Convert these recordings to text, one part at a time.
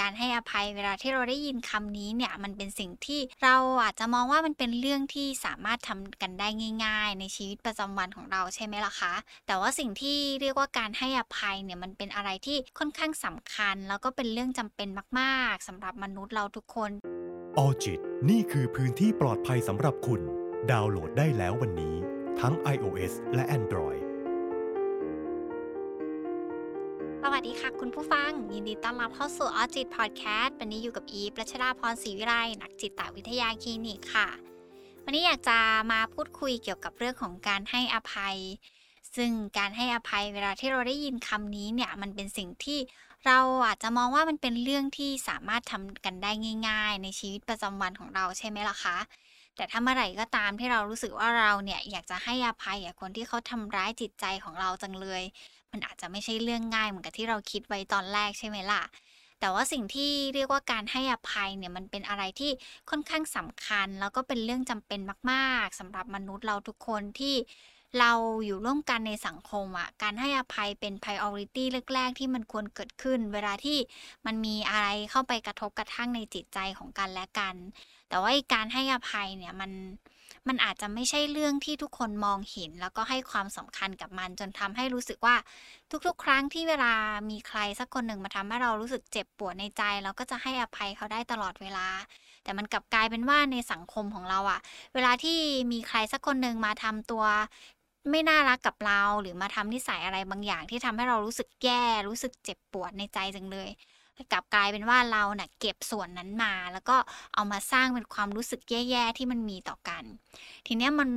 การให้อภัยเวลาที่เราได้ยินคำนี้เนี่ยมันเป็นสิ่งที่เราอาจจะมองว่ามันเป็นเรื่องที่สามารถทำกันได้ง่าย ๆ ในชีวิตประจำวันของเราใช่ไหมล่ะคะ แต่ว่าสิ่งที่เรียกว่าการให้อภัยเนี่ยมันเป็นอะไรที่ค่อนข้างสำคัญ แล้วก็เป็นเรื่องจำเป็นมาก ๆสำหรับมนุษย์เราทุกคนออจิตนี่คือพื้นที่ปลอดภัยสำหรับคุณ ดาวน์โหลดได้แล้ววันนี้ ทั้ง iOS และ Android คุณผู้ฟัง ยินดีต้อนรับเข้าสู่ออจิตพอดแคสต์วันนี้อยู่กับอีฟรัชดาพรศรีวิไลนักจิตวิทยาคลินิกค่ะ วันนี้อยากจะมาพูดคุยเกี่ยวกับเรื่องของการให้อภัย ซึ่งการให้อภัยเวลาที่เราได้ยินคำนี้เนี่ยมันเป็นสิ่งที่เราอาจจะมองว่ามันเป็นเรื่องที่สามารถทำกันได้ง่าย ๆ ในชีวิตประจำวันของเราใช่ไหมล่ะคะแต่ถ้าเมื่อไหร่ก็ตามที่เรารู้สึกว่าเราเนี่ยอยากจะให้อภัยกับคนที่เขาทำร้ายจิตใจของเราจังเลย มันอาจจะไม่ใช่เรื่องง่ายเหมือนกับที่เราคิดไว้ตอนแรกใช่ไหมล่ะ แต่ว่าสิ่งที่เรียกว่าการให้อภัยเนี่ยมันเป็นอะไรที่ค่อนข้างสำคัญ แล้วก็เป็นเรื่องจำเป็นมาก ๆสำหรับมนุษย์เราทุกคนที่เราอยู่ร่วมกันในสังคมอะ การให้อภัยเป็น priority แรก ๆ ที่มันควรเกิดขึ้น เวลาที่มันมีอะไรเข้าไปกระทบกระทั่งในจิตใจของกันและกัน แต่ว่าการให้อภัยเนี่ยมัน มันอาจจะไม่ใช่เรื่องที่ทุกคนมองเห็น แล้วก็ให้ความสำคัญกับมัน จนทำให้รู้สึกว่า ทุกๆ ครั้งที่เวลามีใครสักคนหนึ่งมาทำให้เรารู้สึกเจ็บปวดในใจ เราก็จะให้อภัยเขาได้ตลอดเวลา แต่มันกลับกลายเป็นว่าในสังคมของเราอะเวลาที่มีใครสักคนหนึ่งมาทำตัวไม่น่ารักกับเราหรือมาทำนิสัยอะไรบางอย่างที่ทำให้เรารู้สึกแย่รู้สึกเจ็บปวดในใจจังเลย กลับกลายเป็นว่าเราเนะ่ะเก็บส่วนนั้นมา แล้วก็เอามาสร้างเป็นความรู้สึกแย่ๆที่มันมีต่อกัน ทีเนี้ยมัน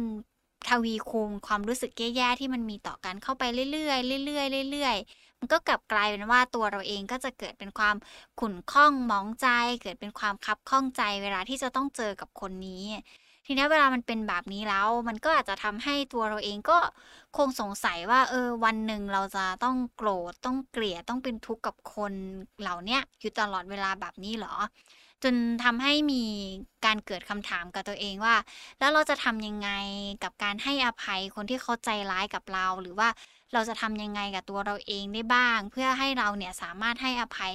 ทวีคูณความรู้สึกแย่ๆที่มันมีต่อกันเข้าไปเรื่อยๆเรื่อยๆเรื่อยๆมันก็กลับกลายเป็นว่าตัวเราเองก็จะเกิดเป็นความขุ่นข้องมองใจ เกิดเป็นความคับข้องใจเวลาที่จะต้องเจอกับคนนี้ ทีนี้เวลามันเป็นแบบนี้แล้ว มันก็อาจจะทำให้ตัวเราเองก็คงสงสัยว่า เออ วันหนึ่งเราจะต้องโกรธต้องเกลียดต้องเป็นทุกข์กับคนเหล่านี้อยู่ตลอดเวลาแบบนี้เหรอ จนทำให้มีการเกิดคำถามกับตัวเองว่า แล้วเราจะทำยังไงกับการให้อภัยคนที่เขาใจร้ายกับเรา หรือว่าเราจะทำยังไงกับตัวเราเองได้บ้าง เพื่อให้เราเนี่ยสามารถให้อภัย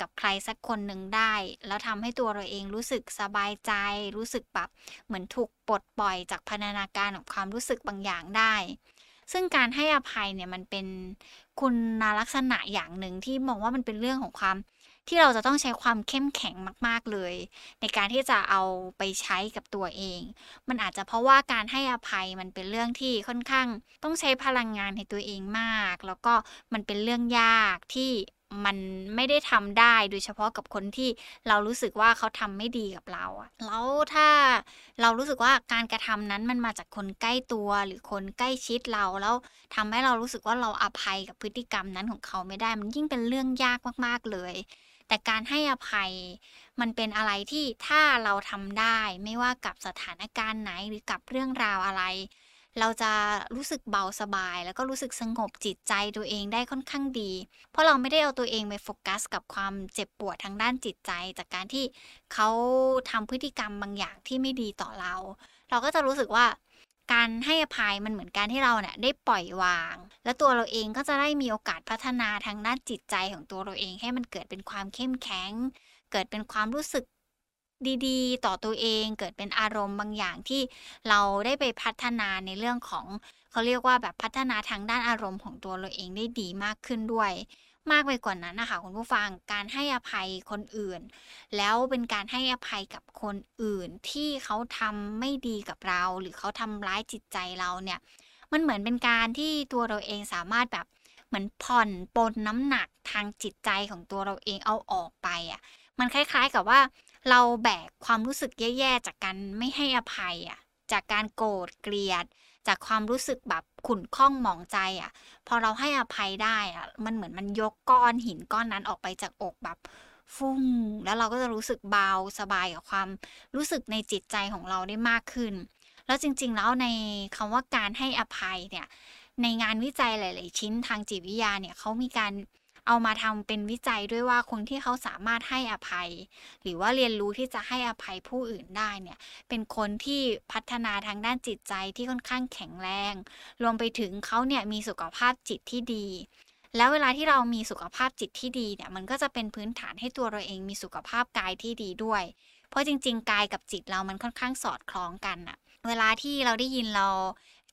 กับใครสักคนหนึ่งได้ แล้วทำให้ตัวเราเองรู้สึกสบายใจ รู้สึกแบบเหมือนถูกปลดปล่อยจากพันธนาการของความรู้สึกบางอย่างได้ ซึ่งการให้อภัยเนี่ยมันเป็นคุณลักษณะอย่างหนึ่งที่มองว่ามันเป็นเรื่องของความที่เราจะต้องใช้ความเข้มแข็งมาก ๆ เลย ในการที่จะเอาไปใช้กับตัวเอง มันอาจจะเพราะว่าการให้อภัยมันเป็นเรื่องที่ค่อนข้าง ต้องใช้พลังงานในตัวเองมาก แล้วก็มันเป็นเรื่องยากที่ มันไม่ได้ทำได้ โดยเฉพาะกับคนที่เรารู้สึกว่าเขาทำไม่ดีกับเราอะแล้วถ้าเรารู้สึกว่าการกระทำนั้นมันมาจากคนใกล้ตัวหรือคนใกล้ชิดเราแล้วทำให้เรารู้สึกว่าเราอภัยกับพฤติกรรมนั้นของเขาไม่ได้ มันยิ่งเป็นเรื่องยากมากๆเลย แต่การให้อภัยมันเป็นอะไรที่ถ้าเราทำได้ ไม่ว่ากับสถานการณ์ไหนหรือกับเรื่องราวอะไร เราจะรู้สึกเบาสบาย แล้วก็รู้สึกสงบจิตใจตัวเองได้ค่อนข้างดี เพราะเราไม่ได้เอาตัวเองไปโฟกัสกับความเจ็บปวดทางด้านจิตใจ จากการที่เขาทำพฤติกรรมบางอย่างที่ไม่ดีต่อเรา เราก็จะรู้สึกว่าการให้อภัยมันเหมือนการที่เราเนี่ยได้ปล่อยวาง แล้วตัวเราเองก็จะได้มีโอกาสพัฒนาทางด้านจิตใจของตัวเราเองให้มันเกิดเป็นความเข้มแข็ง เกิดเป็นความรู้สึก ดีๆ ต่อตัวเองเกิดเป็นอารมณ์บางอย่างที่เราได้ไปพัฒนาในเรื่องของเขาเรียกว่าแบบพัฒนาทางด้านอารมณ์ของตัวเราเองได้ดีมากขึ้นด้วย มากไปกว่านั้นนะคะคุณผู้ฟังการให้อภัยคนอื่น แล้วเป็นการให้อภัยกับคนอื่นที่เขาทำไม่ดีกับเรา หรือเขาทำร้ายจิตใจเราเนี่ย มันเหมือนเป็นการที่ตัวเราเองสามารถแบบเหมือนผ่อนปลนน้ำหนักทางจิตใจของตัวเราเองเอาออกไปอะ่ะมันคล้าย ๆกับว่า เราแบกความรู้สึกแย่ๆ จากการไม่ให้อภัยอะ จากการโกรธเกลียด จากความรู้สึกแบบขุ่นข้องหมองใจอะ พอเราให้อภัยได้อะ มันเหมือนมันยกก้อนหินก้อนนั้นออกไปจากอกแบบฟุ้ง แล้วเราก็จะรู้สึกเบาสบายกับความรู้สึกในจิตใจของเราได้มากขึ้น แล้วจริง ๆ แล้วในคำว่าการให้อภัยเนี่ย ในงานวิจัยหลาย ๆ ชิ้นทางจิตวิทยาเนี่ยเขามีการ เอามาทำเป็นวิจัยด้วยว่าคนที่เขาสามารถให้อภัย หรือว่าเรียนรู้ที่จะให้อภัยผู้อื่นได้เนี่ยเป็นคนที่พัฒนาทางด้านจิตใจที่ค่อนข้างแข็งแรง รวมไปถึงเขาเนี่ยมีสุขภาพจิตที่ดีแล้วเวลาที่เรามีสุขภาพจิตที่ดีเนี่ยมันก็จะเป็นพื้นฐานให้ตัวเราเองมีสุขภาพกายที่ดีด้วย เพราะจริง ๆ กายกับจิตเรามันค่อนข้างสอดคล้องกันอะเวลาที่เราได้ยินเรา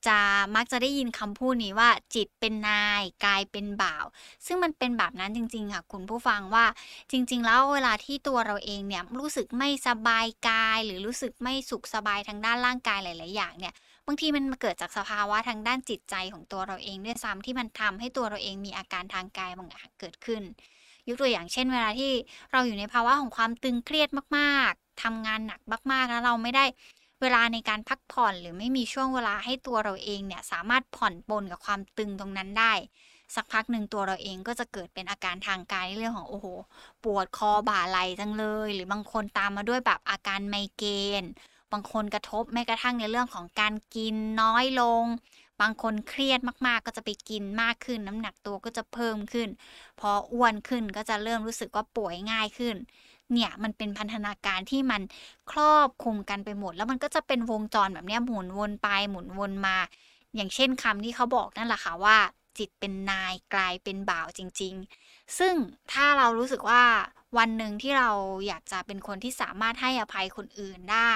จะมักจะได้ยินคำพูดนี้ว่าจิตเป็นนายกายเป็นบ่าว ซึ่งมันเป็นแบบนั้นจริง ๆ ค่ะคุณผู้ฟังว่าจริง ๆ แล้วเวลาที่ตัวเราเองเนี่ยรู้สึกไม่สบายกาย หรือรู้สึกไม่สุขสบายทางด้านร่างกายหลาย ๆ อย่างเนี่ยบางทีมันเกิดจากสภาวะทางด้านจิตใจของตัวเราเองด้วยซ้ำที่มันทำให้ตัวเราเองมีอาการทางกายบางอย่างเกิดขึ้น ยกตัวอย่างเช่น เวลาที่เราอยู่ในภาวะของความตึงเครียดมาก ๆทำงานหนักมาก ๆ แล้วเราไม่ได้ เวลาในการพักผ่อนหรือไม่มีช่วงเวลาให้ตัวเราเองเนี่ยสามารถผ่อนปลนกับความตึงตรงนั้นได้ สักพักหนึ่งตัวเราเองก็จะเกิดเป็นอาการทางกายในเรื่องของโอ้โห ปวดคอบ่าไหล่จังเลย หรือบางคนตามมาด้วยแบบอาการไมเกรนบางคนกระทบแม้กระทั่งในเรื่องของการกินน้อยลง บางคนเครียดมากๆ ก็จะไปกินมากขึ้น น้ำหนักตัวก็จะเพิ่มขึ้น พออ้วนขึ้นก็จะเริ่มรู้สึกว่าป่วยง่ายขึ้น เนี่ยมันเป็นพันธนาการที่มันครอบคลุมกันไปหมด แล้วมันก็จะเป็นวงจรแบบนี้หมุนวนไปหมุนวนมา อย่างเช่นคำที่เขาบอกนั่นแหละค่ะว่าจิตเป็นนายกลายเป็นบ่าวจริง ๆ ซึ่งถ้าเรารู้สึกว่า วันหนึ่งที่เราอยากจะเป็นคนที่สามารถให้อภัยคนอื่นได้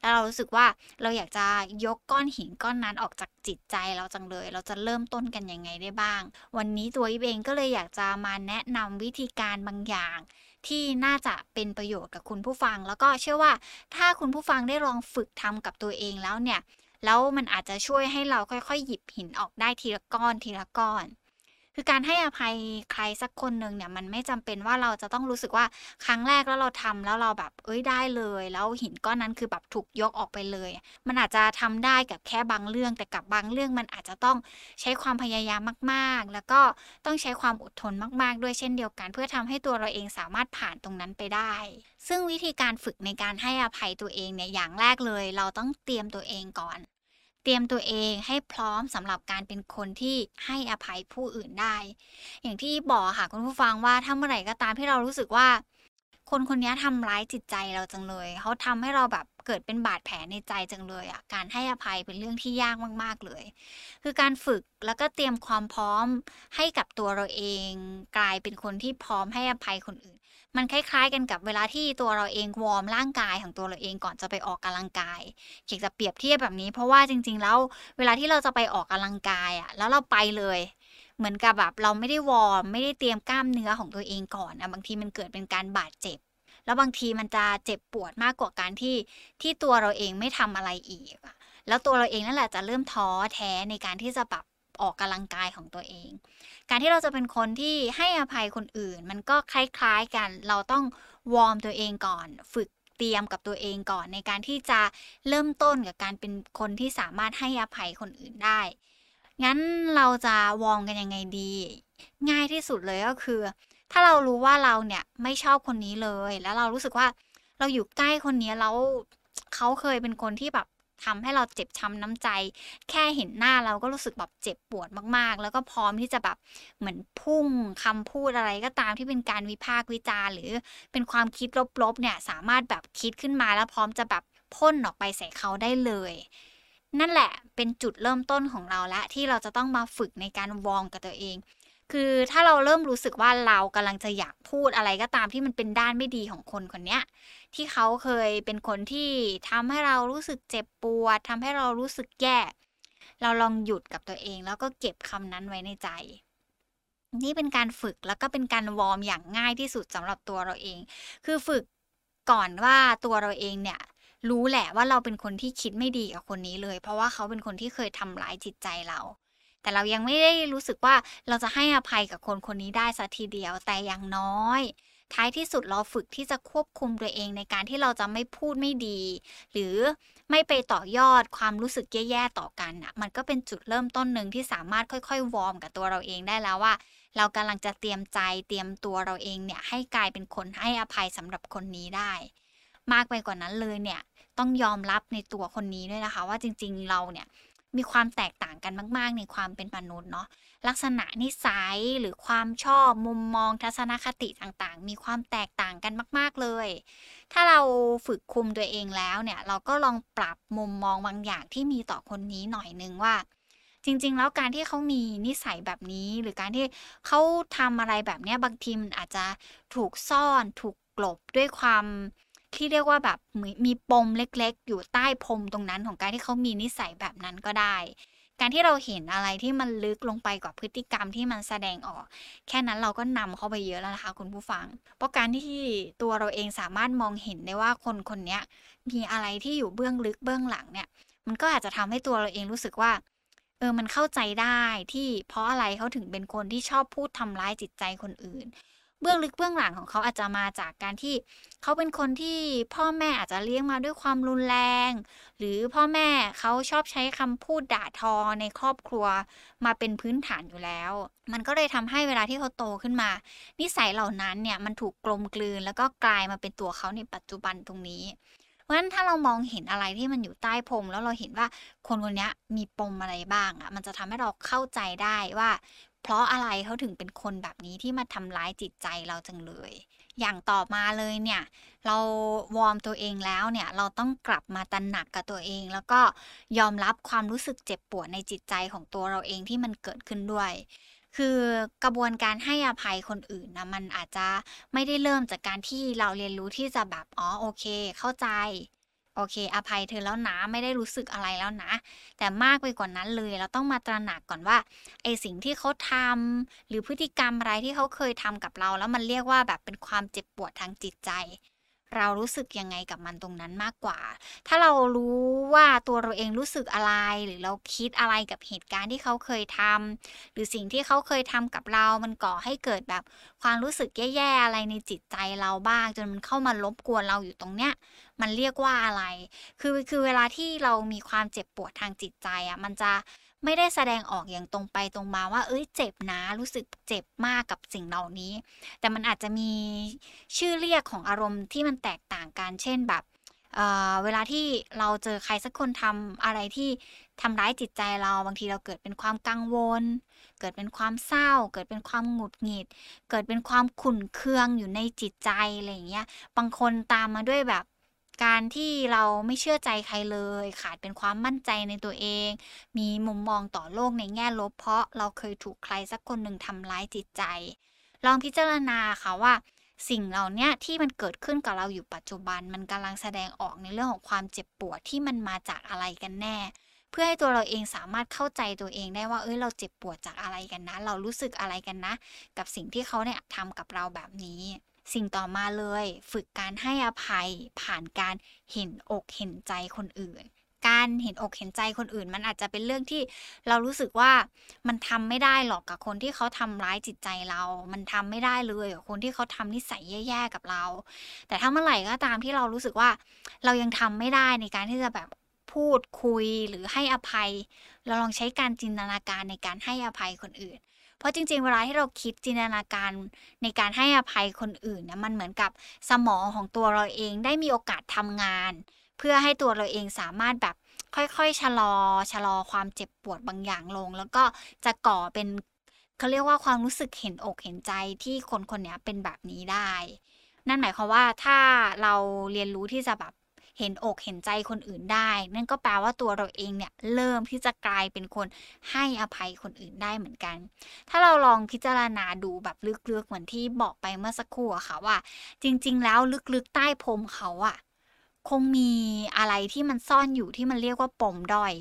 แล้วเรารู้สึกว่าเราอยากจะยกก้อนหินก้อนนั้นออกจากจิตใจเราจังเลย เราจะเริ่มต้นกันยังไงได้บ้าง วันนี้ตัวอีเองก็เลยอยากจะมาแนะนำวิธีการบางอย่าง ที่น่าจะเป็นประโยชน์กับคุณผู้ฟัง แล้วก็เชื่อว่าถ้าคุณผู้ฟังได้ลองฝึกทำกับตัวเองแล้วเนี่ยแล้วมันอาจจะช่วยให้เราค่อยๆ หยิบหินออกได้ทีละก้อนทีละก้อน คือการให้อภัยใครสักคนหนึ่งเนี่ย มันไม่จำเป็นว่าเราจะต้องรู้สึกว่าครั้งแรกแล้วเราทำแล้วเราแบบเอ้ยได้เลย แล้วหินก้อนนั้นคือแบบถูกยกออกไปเลย มันอาจจะทำได้กับแค่บางเรื่อง แต่กับบางเรื่องมันอาจจะต้องใช้ความพยายามมากๆ แล้วก็ต้องใช้ความอดทนมาก ๆ ด้วยเช่นเดียวกัน เพื่อทำให้ตัวเราเองสามารถผ่านตรงนั้นไปได้ ซึ่งวิธีการฝึกในการให้อภัยตัวเองเนี่ยอย่างแรกเลย เราต้องเตรียมตัวเองก่อน เตรียมตัวเองให้พร้อมสำหรับการเป็นคนที่ให้อภัยผู้อื่นได้ อย่างที่บอกค่ะคุณผู้ฟังว่าถ้าเมื่อไหร่ก็ตามที่เรารู้สึกว่า คนคนนี้ทำร้ายจิตใจเราจังเลย เขาทำให้เราแบบเกิดเป็นบาดแผลในใจจังเลยอะการให้อภัยเป็นเรื่องที่ยากมาก ๆ เลย คือการฝึกแล้วก็เตรียมความพร้อมให้กับตัวเราเอง กลายเป็นคนที่พร้อมให้อภัยคนอื่น มันคล้ายๆ กันกับเวลาที่ตัวเราเองวอร์มร่างกายของตัวเราเองก่อนจะไปออกกำลังกายอยากจะเปรียบเทียบแบบนี้ เพราะว่าจริง ๆ แล้วเวลาที่เราจะไปออกกำลังกายอะแล้วเราไปเลยเหมือนกับแบบเราไม่ได้วอร์มไม่ได้เตรียมกล้ามเนื้อของตัวเองก่อนอะบางทีมันเกิดเป็นการบาดเจ็บ แล้วบางทีมันจะเจ็บปวดมากกว่าการที่ที่ตัวเราเองไม่ทำอะไรอีกแล้วตัวเราเองนั่นแหละจะเริ่มท้อแท้ในการที่จะแบบ ออกกำลังกายของตัวเอง การที่เราจะเป็นคนที่ให้อภัยคนอื่น มันก็คล้ายๆกัน เราต้องวอร์มตัวเองก่อน ฝึกเตรียมกับตัวเองก่อน ในการที่จะเริ่มต้นกับการเป็นคนที่สามารถให้อภัยคนอื่นได้ งั้นเราจะวอร์มกันยังไงดี ง่ายที่สุดเลยก็คือ ถ้าเรารู้ว่าเราเนี่ยไม่ชอบคนนี้เลย แล้วเรารู้สึกว่าเราอยู่ใกล้คนนี้แล้วเขาเคยเป็นคนที่แบบ ทำให้เราเจ็บช้ำน้ำใจ แค่เห็นหน้าเราก็รู้สึกแบบเจ็บปวดมากๆ แล้วก็พร้อมที่จะแบบเหมือนพุ่งคำพูดอะไรก็ตามที่เป็นการวิพากษ์วิจารหรือเป็นความคิดลบๆเนี่ยสามารถแบบคิดขึ้นมาแล้วพร้อมจะแบบพ่นออกไปใส่เขาได้เลย นั่นแหละเป็นจุดเริ่มต้นของเราละที่เราจะต้องมาฝึกในการวองกับตัวเอง คือถ้าเราเริ่มรู้สึกว่าเรากำลังจะอยากพูดอะไรก็ตามที่มันเป็นด้านไม่ดีของคนคนนี้ที่เขาเคยเป็นคนที่ทำให้เรารู้สึกเจ็บปวดทำให้เรารู้สึกแย่เราลองหยุดกับตัวเอง แล้วก็เก็บคำนั้นไว้ในใจ นี่เป็นการฝึกแล้วก็เป็นการวอร์มอย่างง่ายที่สุดสำหรับตัวเราเอง คือฝึกก่อนว่าตัวเราเองเนี่ยรู้แหละว่าเราเป็นคนที่คิดไม่ดีกับคนนี้เลย เพราะว่าเขาเป็นคนที่เคยทำร้ายจิตใจเรา แต่เรายังไม่ได้รู้สึกว่าเราจะให้อภัยกับคนคนนี้ได้สักทีเดียวแต่อย่างน้อย ท้ายที่สุดเราฝึกที่จะควบคุมตัวเองในการที่เราจะไม่พูดไม่ดี หรือไม่ไปต่อยอดความรู้สึกแย่ๆต่อกันอะมันก็เป็นจุดเริ่มต้นหนึ่งที่สามารถค่อยๆ วอร์มกับตัวเราเองได้แล้วว่า เรากำลังจะเตรียมใจเตรียมตัวเราเองเนี่ยให้กลายเป็นคนให้อภัยสำหรับคนนี้ได้ มากไปกว่านั้นเลยเนี่ยต้องยอมรับในตัวคนนี้ด้วยนะคะ ว่าจริง ๆเราเนี่ย มีความแตกต่างกันมาก ๆ ในความเป็นมนุษย์เนาะลักษณะนิสัยหรือความชอบมุมมองทัศนคติต่างๆ มีความแตกต่างกันมาก ๆ เลย ถ้าเราฝึกคุมตัวเองแล้วเนี่ย เราก็ลองปรับมุมมองบางอย่างที่มีต่อคนนี้หน่อยนึงว่า จริง ๆ แล้วการที่เขามีนิสัยแบบนี้ หรือการที่เขาทำอะไรแบบนี้บางทีมันอาจจะถูกซ่อนถูกกลบด้วยความ ที่เรียกว่าแบบเหมือนมีปมเล็กๆ อยู่ใต้พรมตรงนั้นของการที่เขามีนิสัยแบบนั้นก็ได้ การที่เราเห็นอะไรที่มันลึกลงไปกว่าพฤติกรรมที่มันแสดงออก แค่นั้นเราก็นำเข้าไปเยอะแล้วนะคะคุณผู้ฟัง เพราะการที่ตัวเราเองสามารถมองเห็นได้ว่าคนคนนี้มีอะไรที่อยู่เบื้องลึกเบื้องหลังเนี่ย มันก็อาจจะทำให้ตัวเราเองรู้สึกว่าเออ มันเข้าใจได้ที่เพราะอะไรเขาถึงเป็นคนที่ชอบพูดทำร้ายจิตใจคนอื่น เบื้องลึกเบื้องหลังของเขาอาจจะมาจากการที่เขาเป็นคนที่พ่อแม่อาจจะเลี้ยงมาด้วยความรุนแรง หรือพ่อแม่เขาชอบใช้คำพูดด่าทอในครอบครัวมาเป็นพื้นฐานอยู่แล้ว มันก็เลยทำให้เวลาที่เขาโตขึ้นมา นิสัยเหล่านั้นเนี่ยมันถูกกลมกลืน แล้วก็กลายมาเป็นตัวเขาในปัจจุบันตรงนี้เพราะฉะนั้นถ้าเรามองเห็นอะไรที่มันอยู่ใต้พรมแล้วเราเห็นว่าคนคนนี้มีปมอะไรบ้างอะมันจะทำให้เราเข้าใจได้ว่า เพราะอะไรเขาถึงเป็นคนแบบนี้ที่มาทำร้ายจิตใจเราจังเลย อย่างต่อมาเลยเนี่ย เราวอร์มตัวเองแล้วเนี่ย เราต้องกลับมาตระหนักกับตัวเอง แล้วก็ยอมรับความรู้สึกเจ็บปวดในจิตใจของตัวเราเองที่มันเกิดขึ้นด้วยคือกระบวนการให้อภัยคนอื่นนะมันอาจจะไม่ได้เริ่มจากการที่เราเรียนรู้ที่จะแบบอ๋อโอเค เข้าใจ โอเค อภัยเธอแล้วนะ ไม่ได้รู้สึกอะไรแล้วนะ แต่มากไปกว่านั้นเลย เราต้องมาตระหนักก่อนว่า ไอสิ่งที่เขาทำหรือพฤติกรรมอะไรที่เขาเคยทำกับเรา แล้วมันเรียกว่าแบบเป็นความเจ็บปวดทางจิตใจ เรารู้สึกยังไงกับมันตรงนั้นมากกว่า ถ้าเรารู้ว่าตัวเราเองรู้สึกอะไร หรือเราคิดอะไรกับเหตุการณ์ที่เขาเคยทำหรือสิ่งที่เขาเคยทำกับเรา มันก่อให้เกิดแบบความรู้สึกแย่ๆอะไรในจิตใจเราบ้าง จนมันเข้ามารบกวนเราอยู่ตรงเนี้ย มันเรียกว่าอะไร คือคือเวลาที่เรามีความเจ็บปวดทางจิตใจอะ มันจะไม่ได้แสดงออกอย่างตรงไปตรงมาว่า เอ้ยเจ็บนะรู้สึกเจ็บมากกับสิ่งเหล่านี้ แต่มันอาจจะมีชื่อเรียกของอารมณ์ที่มันแตกต่างกัน เช่นแบบเเวลาที่เราเจอใครสักคนทำอะไรที่ทำร้ายจิตใจเราบางทีเราเกิดเป็นความกังวล เกิดเป็นความเศร้า เกิดเป็นความหงุดหงิด เกิดเป็นความขุ่นเคืองอยู่ในจิตใจอะไรอย่างเงี้ยบางคนตามมาด้วยแบบ การที่เราไม่เชื่อใจใครเลย ขาดเป็นความมั่นใจในตัวเอง มีมุมมองต่อโลกในแง่ลบ เพราะเราเคยถูกใครสักคนหนึ่งทำร้ายจิตใจ ลองพิจารณาค่ะว่า สิ่งเหล่านี้ที่มันเกิดขึ้นกับเราอยู่ปัจจุบัน มันกำลังแสดงออกในเรื่องของความเจ็บปวดที่มันมาจากอะไรกันแน่ เพื่อให้ตัวเราเองสามารถเข้าใจตัวเองได้ว่าเอ้ยเราเจ็บปวดจากอะไรกันนะ เรารู้สึกอะไรกันนะ กับสิ่งที่เขาเนี่ยทำกับเราแบบนี้ สิ่งต่อมาเลยฝึกการให้อภัยผ่านการเห็นอกเห็นใจคนอื่น การเห็นอกเห็นใจคนอื่น มันอาจจะเป็นเรื่องที่เรารู้สึกว่ามันทำไม่ได้หรอกกับคนที่เขาทำร้ายจิตใจเรา มันทำไม่ได้เลยกับคนที่เขาทำนิสัยแย่ๆกับเรา แต่ถ้าเมื่อไหร่ก็ตามที่เรารู้สึกว่าเรายังทำไม่ได้ในการที่จะแบบพูดคุยหรือให้อภัย เราลองใช้การจินตนาการในการให้อภัยคนอื่น เพราะจริง ๆ เวลาที่เราคิดจินตนาการในการให้อภัยคนอื่นเนี่ยมันเหมือนกับสมองของตัวเราเองได้มีโอกาสทำงาน เพื่อให้ตัวเราเองสามารถแบบค่อยๆชะลอชะลอความเจ็บปวดบางอย่างลง แล้วก็จะก่อเป็นเขาเรียกว่าความรู้สึกเห็นอกเห็นใจที่คนคนนี้เป็นแบบนี้ได้ นั่นหมายความว่าถ้าเราเรียนรู้ที่จะแบบ เห็นอกเห็นใจคนอื่นได้ นั่นก็แปลว่าตัวเราเองเนี่ยเริ่มที่จะกลายเป็นคนให้อภัยคนอื่นได้เหมือนกัน ถ้าเราลองพิจารณาดูแบบลึกๆเหมือนที่บอกไปเมื่อสักครู่อะค่ะว่า จริง ๆ แล้วลึกๆใต้พรมเขาอะคงมีอะไรที่มันซ่อนอยู่ที่มันเรียกว่าปมด้อย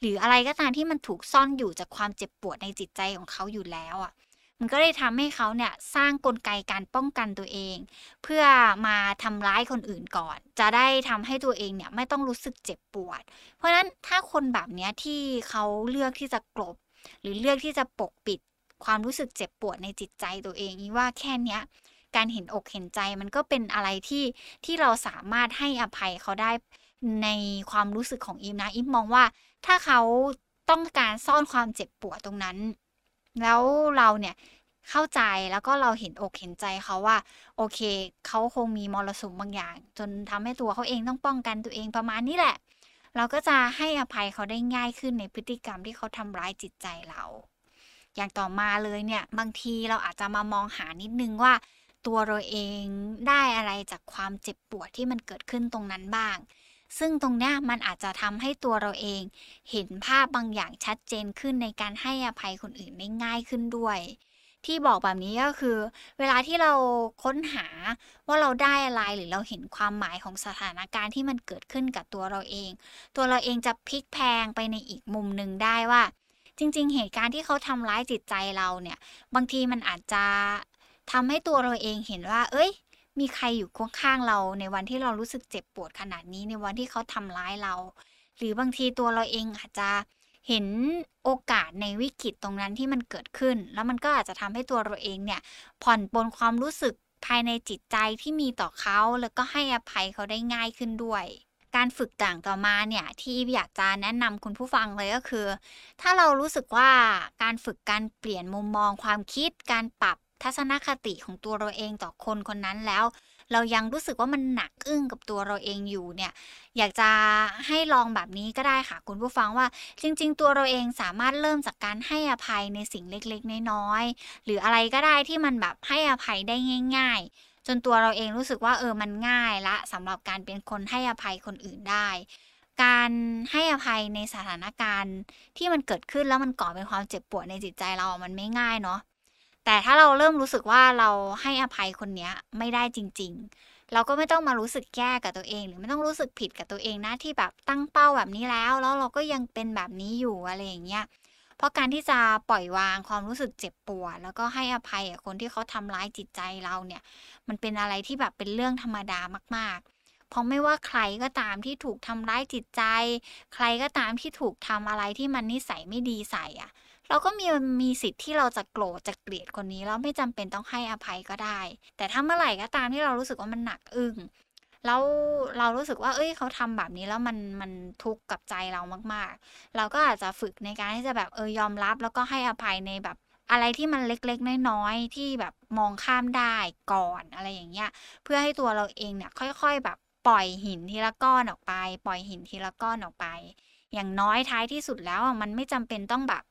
หรืออะไรก็ตามที่มันถูกซ่อนอยู่จากความเจ็บปวดในจิตใจของเขาอยู่แล้วอะ มันก็เลยทำให้เขาเนี่ยสร้างกลไกการป้องกันตัวเอง เพื่อมาทำร้ายคนอื่นก่อน จะได้ทำให้ตัวเองเนี่ยไม่ต้องรู้สึกเจ็บปวด เพราะฉะนั้นถ้าคนแบบนี้ที่เขาเลือกที่จะกลบ หรือเลือกที่จะปกปิดความรู้สึกเจ็บปวดในจิตใจตัวเองนี่ว่าแค่เนี้ยการเห็นอกเห็นใจมันก็เป็นอะไรที่ที่เราสามารถให้อภัยเขาได้ในความรู้สึกของอิมนะอิมมองว่า ถ้าเขาต้องการซ่อนความเจ็บปวดตรงนั้น แล้วเราเนี่ยเข้าใจแล้วก็เราเห็นอกเห็นใจเขาว่า โอเค เขาคงมีมรสุมบางอย่าง จนทำให้ตัวเขาเองต้องป้องกันตัวเองประมาณนี้แหละ เราก็จะให้อภัยเขาได้ง่ายขึ้นในพฤติกรรมที่เขาทำร้ายจิตใจเรา อย่างต่อมาเลยเนี่ย บางทีเราอาจจะมามองหานิดนึงว่า ตัวเราเองได้อะไรจากความเจ็บปวดที่มันเกิดขึ้นตรงนั้นบ้าง ซึ่งตรงเนี้ยมันอาจจะทำให้ตัวเราเอง เห็นภาพบางอย่างชัดเจนขึ้นในการให้อภัยคนอื่นได้ง่ายขึ้นด้วย ที่บอกแบบนี้ก็คือ เวลาที่เราค้นหาว่าเราได้อะไรหรือเราเห็นความหมายของสถานการณ์ที่มันเกิดขึ้นกับตัวเราเอง ตัวเราเองจะพลิกแพงไปในอีกมุมหนึ่งได้ว่า จริง ๆ เหตุการณ์ที่เขาทำร้ายจิตใจเราเนี่ย บางทีมันอาจจะทำให้ตัวเราเองเห็นว่า เอ้ย มีใครอยู่ข้างๆเราในวันที่เรารู้สึกเจ็บปวดขนาดนี้ในวันที่เขาทำร้ายเรา หรือบางทีตัวเราเองอาจจะเห็นโอกาสในวิกฤตตรงนั้นที่มันเกิดขึ้น แล้วมันก็อาจจะทำให้ตัวเราเองเนี่ย ผ่อนปลนความรู้สึกภายในจิตใจที่มีต่อเขา แล้วก็ให้อภัยเขาได้ง่ายขึ้นด้วย การฝึกต่างต่อมาเนี่ยที่อยากจะแนะนำคุณผู้ฟังเลยก็คือ ถ้าเรารู้สึกว่าการฝึกการเปลี่ยนมุมมองความคิด การปรับ ทัศนคติของตัวเราเองต่อคนคนนั้นแล้ว เรายังรู้สึกว่ามันหนักอึ้งกับตัวเราเองอยู่เนี่ย อยากจะให้ลองแบบนี้ก็ได้ค่ะ คุณผู้ฟังว่าจริง ๆ ตัวเราเองสามารถเริ่มจากการให้อภัยในสิ่งเล็กๆ น้อยๆหรืออะไรก็ได้ที่มันแบบให้อภัยได้ง่าย ๆ จนตัวเราเองรู้สึกว่าเออมันง่ายละสำหรับการเป็นคนให้อภัยคนอื่นได้การให้อภัยในสถานการณ์ที่มันเกิดขึ้นแล้วมันก่อเป็นความเจ็บปวดในจิตใจเรา มันไม่ง่ายเนาะ แต่ถ้าเราเริ่มรู้สึกว่าเราให้อภัยคนเนี้ยไม่ได้จริง ๆ เราก็ไม่ต้องมารู้สึกแย่กับตัวเอง หรือไม่ต้องรู้สึกผิดกับตัวเองนะที่แบบตั้งเป้าแบบนี้แล้ว แล้วเราก็ยังเป็นแบบนี้อยู่อะไรอย่างเงี้ยเพราะการที่จะปล่อยวางความรู้สึกเจ็บปวดแล้วก็ให้อภัยกับคนที่เขาทำร้ายจิตใจเราเนี่ย มันเป็นอะไรที่แบบเป็นเรื่องธรรมดามากๆ เพราะไม่ว่าใครก็ตามที่ถูกทำร้ายจิตใจ ใครก็ตามที่ถูกทำอะไรที่มันนิสัยไม่ดีใส่อะ เราก็มีมีสิทธิ์ที่เราจะโกรธจะเกลียดคนนี้แล้วไม่จำเป็นต้องให้อภัยก็ได้ แต่ถ้าเมื่อไหร่ก็ตามที่เรารู้สึกว่ามันหนักอึ้งแล้วเรารู้สึกว่า เอ้ย เขาทำแบบนี้แล้วมันมันทุกข์กับใจเรามาก ๆ เราก็อาจจะฝึกในการที่จะแบบเออยอมรับแล้วก็ให้อภัยในแบบอะไรที่มันเล็กๆ น้อยๆ ที่แบบมองข้ามได้ก่อนอะไรอย่างเงี้ย เพื่อให้ตัวเราเองเนี่ยค่อยๆ แบบปล่อยหินทีละก้อนออกไป ปล่อยหินทีละก้อนออกไป อย่างน้อยท้ายที่สุดแล้วมันไม่จำเป็นต้องแบบ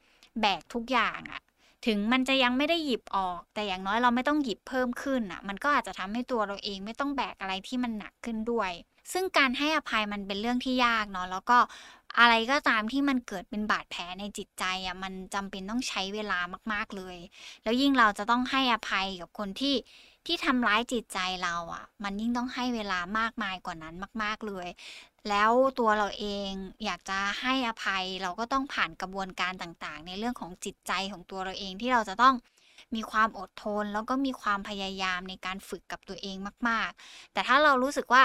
แบกทุกอย่างอะถึงมันจะยังไม่ได้หยิบออก แต่อย่างน้อยเราไม่ต้องหยิบเพิ่มขึ้นอะมันก็อาจจะทำให้ตัวเราเองไม่ต้องแบกอะไรที่มันหนักขึ้นด้วย ซึ่งการให้อภัยมันเป็นเรื่องที่ยากเนาะแล้วก็อะไรก็ตามที่มันเกิดเป็นบาดแผลในจิตใจอะมันจำเป็นต้องใช้เวลามาก ๆเลย แล้วยิ่งเราจะต้องให้อภัยกับคนที่ ที่ทำร้ายจิตใจเราอะ มันยิ่งต้องให้เวลามากมายกว่านั้นมาก ๆเลย แล้วตัวเราเองอยากจะให้อภัยเราก็ต้องผ่านกระบวนการต่างๆ ในเรื่องของจิตใจของตัวเราเองที่เราจะต้องมีความอดทนแล้วก็มีความพยายามในการฝึกกับตัวเองมาก ๆ แต่ถ้าเรารู้สึกว่า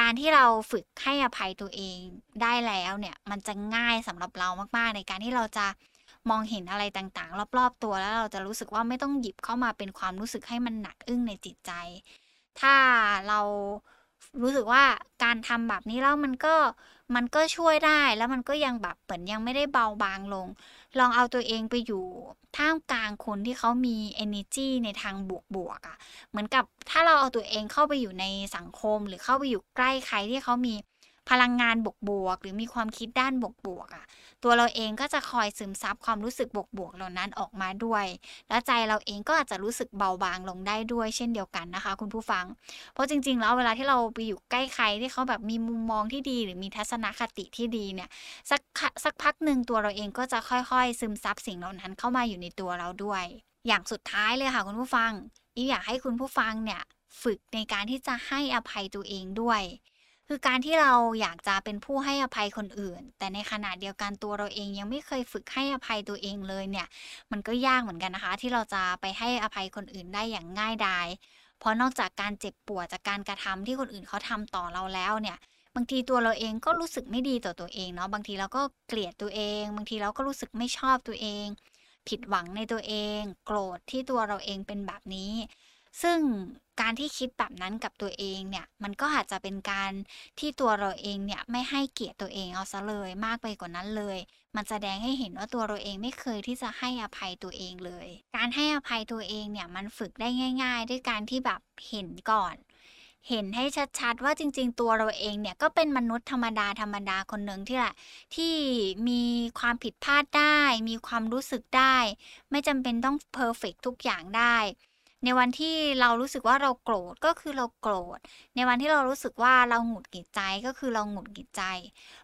การที่เราฝึกให้อภัยตัวเองได้แล้วเนี่ย มันจะง่ายสำหรับเรามาก ๆ ในการที่เราจะ มองเห็นอะไรต่างๆ รอบๆ ตัวแล้วเราจะรู้สึกว่าไม่ต้องหยิบเข้ามาเป็นความรู้สึกให้มันหนักอึ้งในจิตใจ ถ้าเรารู้สึกว่าการทำแบบนี้แล้วมันก็มันก็ช่วยได้แล้วมันก็ยังแบบเหมือนยังไม่ได้เบาบางลง ลองเอาตัวเองไปอยู่ท่ามกลางคนที่เขามี energy ในทางบวกๆอะ่ะ เหมือนกับถ้าเราเอาตัวเองเข้าไปอยู่ในสังคมหรือเข้าไปอยู่ใกล้ใครที่เขามี พลังงานบวกๆหรือมีความคิดด้านบวกๆอะ ตัวเราเองก็จะคอยซึมซับความรู้สึกบวกๆเหล่านั้นออกมาด้วย และใจเราเองก็อาจจะรู้สึกเบาบางลงได้ด้วยเช่นเดียวกันนะคะ คุณผู้ฟัง เพราะจริง ๆ แล้วเวลาที่เราไปอยู่ใกล้ใครที่เขาแบบมีมุมมองที่ดี หรือมีทัศนคติที่ดีเนี่ยสักสักพักหนึ่งตัวเราเองก็จะค่อยๆ ซึมซับสิ่งเหล่านั้นเข้ามาอยู่ในตัวเราด้วย อย่างสุดท้ายเลยค่ะคุณผู้ฟังอีอยากให้คุณผู้ฟังเนี่ยฝึกในการที่จะให้อภัยตัวเองด้วย คือการที่เราอยากจะเป็นผู้ให้อภัยคนอื่น แต่ในขณะเดียวกันตัวเราเองยังไม่เคยฝึกให้อภัยตัวเองเลยเนี่ย มันก็ยากเหมือนกันนะคะ ที่เราจะไปให้อภัยคนอื่นได้อย่างง่ายดายเพราะนอกจากการเจ็บปวดจากการกระทำที่คนอื่นเขาทำต่อเราแล้วเนี่ยบางทีตัวเราเองก็รู้สึกไม่ดีต่อตัวเองเนาะบางทีเราก็เกลียดตัวเอง บางทีเราก็รู้สึกไม่ชอบตัวเอง ผิดหวังในตัวเอง โกรธที่ตัวเราเองเป็นแบบนี้ ซึ่งการที่คิดแบบนั้นกับตัวเองเนี่ย มันก็อาจจะเป็นการที่ตัวเราเองเนี่ยไม่ให้เกียรติตัวเองเอาซะเลยมากไปกว่านั้นเลย มันแสดงให้เห็นว่าตัวเราเองไม่เคยที่จะให้อภัยตัวเองเลย การให้อภัยตัวเองเนี่ยมันฝึกได้ง่าย ๆ ด้วยการที่แบบเห็นก่อน เห็นให้ชัดๆว่าจริง ๆ ตัวเราเองเนี่ยก็เป็นมนุษย์ธรรมดาธรรมดาคนหนึ่งที่แหละที่มีความผิดพลาดได้ มีความรู้สึกได้ ไม่จำเป็นต้องเพอร์เฟกทุกอย่างได้ ในวันที่เรารู้สึกว่าเราโกรธก็คือเราโกรธ ในวันที่เรารู้สึกว่าเราหงุดหงิดใจก็คือเราหงุดหงิดใจ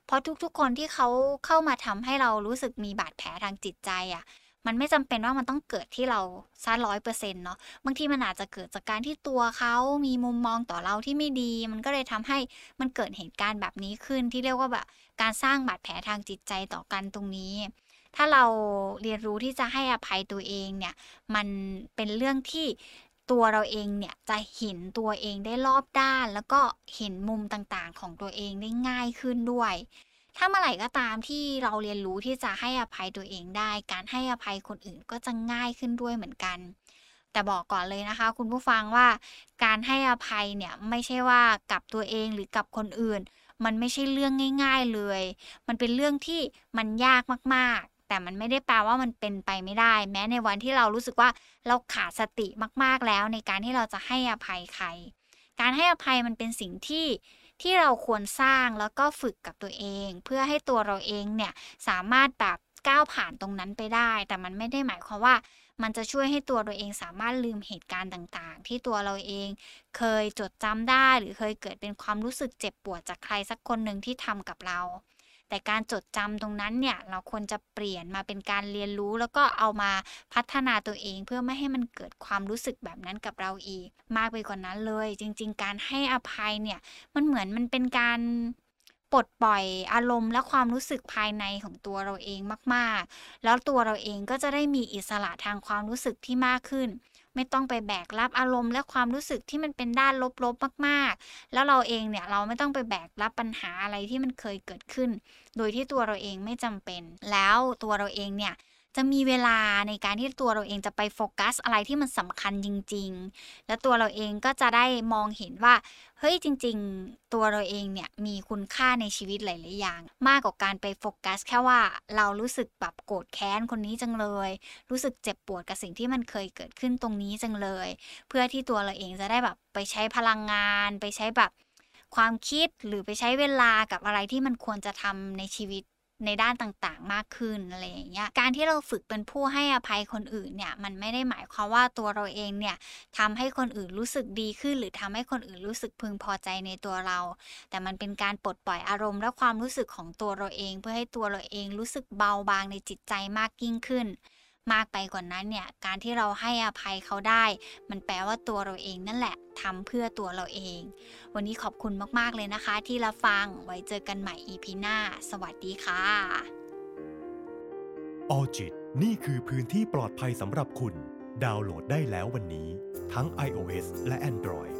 เพราะทุกๆคนที่เขาเข้ามาทำให้เรารู้สึกมีบาดแผลทางจิตใจอะมันไม่จำเป็นว่ามันต้องเกิดที่เราซะร้อยเปอร์เซ็นต์เนาะบางทีมันอาจจะเกิดจากการที่ตัวเขามีมุมมองต่อเราที่ไม่ดี มันก็เลยทำให้มันเกิดเหตุการณ์แบบนี้ขึ้นที่เรียกว่าแบบการสร้างบาดแผลทางจิตใจต่อกันตรงนี้ ถ้าเราเรียนรู้ที่จะให้อภัยตัวเองเนี่ย มันเป็นเรื่องที่ตัวเราเองเนี่ยจะเห็นตัวเองได้รอบด้าน แล้วก็เห็นมุมต่างๆ ของตัวเองได้ง่ายขึ้นด้วย ถ้าเมื่อไหร่ก็ตามที่เราเรียนรู้ที่จะให้อภัยตัวเองได้ การให้อภัยคนอื่นก็จะง่ายขึ้นด้วยเหมือนกัน แต่บอกก่อนเลยนะคะ คุณผู้ฟังว่าการให้อภัยเนี่ยไม่ใช่ว่ากับตัวเองหรือกับคนอื่น มันไม่ใช่เรื่องง่าย ๆเลย มันเป็นเรื่องที่มันยากมากๆ แต่มันไม่ได้แปลว่ามันเป็นไปไม่ได้ แม้ในวันที่เรารู้สึกว่าเราขาดสติมากๆแล้ว ในการที่เราจะให้อภัยใคร การให้อภัยมันเป็นสิ่งที่ที่เราควรสร้างแล้วก็ฝึกกับตัวเอง เพื่อให้ตัวเราเองเนี่ยสามารถแบบก้าวผ่านตรงนั้นไปได้ แต่มันไม่ได้หมายความว่ามันจะช่วยให้ตัวเราเองสามารถลืมเหตุการณ์ต่างๆ ที่ตัวเราเองเคยจดจำได้ หรือเคยเกิดเป็นความรู้สึกเจ็บปวดจากใครสักคนหนึ่งที่ทำกับเรา แต่การจดจำตรงนั้นเนี่ยเราควรจะเปลี่ยนมาเป็นการเรียนรู้ แล้วก็เอามาพัฒนาตัวเอง เพื่อไม่ให้มันเกิดความรู้สึกแบบนั้นกับเราอีก มากไปกว่านั้นเลย จริง ๆ การให้อภัยเนี่ยมันเหมือนมันเป็นการปลดปล่อยอารมณ์และความรู้สึกภายในของตัวเราเองมาก ๆ แล้วตัวเราเองก็จะได้มีอิสระทางความรู้สึกที่มากขึ้น ไม่ต้องไปแบกรับอารมณ์และความรู้สึกที่มันเป็นด้านลบๆมากๆ แล้วเราเองเนี่ยเราไม่ต้องไปแบกรับปัญหาอะไรที่มันเคยเกิดขึ้น โดยที่ตัวเราเองไม่จำเป็น แล้วตัวเราเองเนี่ย จะมีเวลาในการที่ตัวเราเองจะไปโฟกัสอะไรที่มันสำคัญจริง ๆ แล้วตัวเราเองก็จะได้มองเห็นว่า เฮ้ยจริง ๆ ตัวเราเองเนี่ยมีคุณค่าในชีวิตหลายๆอย่าง มากกว่าการไปโฟกัส แค่ว่าเรารู้สึกแบบโกรธแค้นคนนี้จังเลย รู้สึกเจ็บปวดกับสิ่งที่มันเคยเกิดขึ้นตรงนี้จังเลย เพื่อที่ตัวเราเองจะได้แบบไปใช้พลังงาน ไปใช้แบบความคิดหรือไปใช้เวลากับอะไรที่มันควรจะทำในชีวิต ในด้านต่างๆ มากขึ้นอะไรอย่างเงี้ย การที่เราฝึกเป็นผู้ให้อภัยคนอื่นเนี่ย มันไม่ได้หมายความว่าตัวเราเองเนี่ยทำให้คนอื่นรู้สึกดีขึ้น หรือทำให้คนอื่นรู้สึกพึงพอใจในตัวเรา แต่มันเป็นการปลดปล่อยอารมณ์และความรู้สึกของตัวเราเอง เพื่อให้ตัวเราเองรู้สึกเบาบางในจิตใจมากยิ่งขึ้น มากไปกว่านั้นเนี่ย การที่เราให้อภัยเขาได้ มันแปลว่าตัวเราเองนั่นแหละทำเพื่อตัวเราเอง วันนี้ขอบคุณมากๆเลยนะคะ ที่รับฟังไว้เจอกันใหม่ EP หน้า สวัสดีค่ะออจิตนี่คือพื้นที่ปลอดภัยสำหรับคุณ ดาวน์โหลดได้แล้ววันนี้ ทั้ง iOS และ Android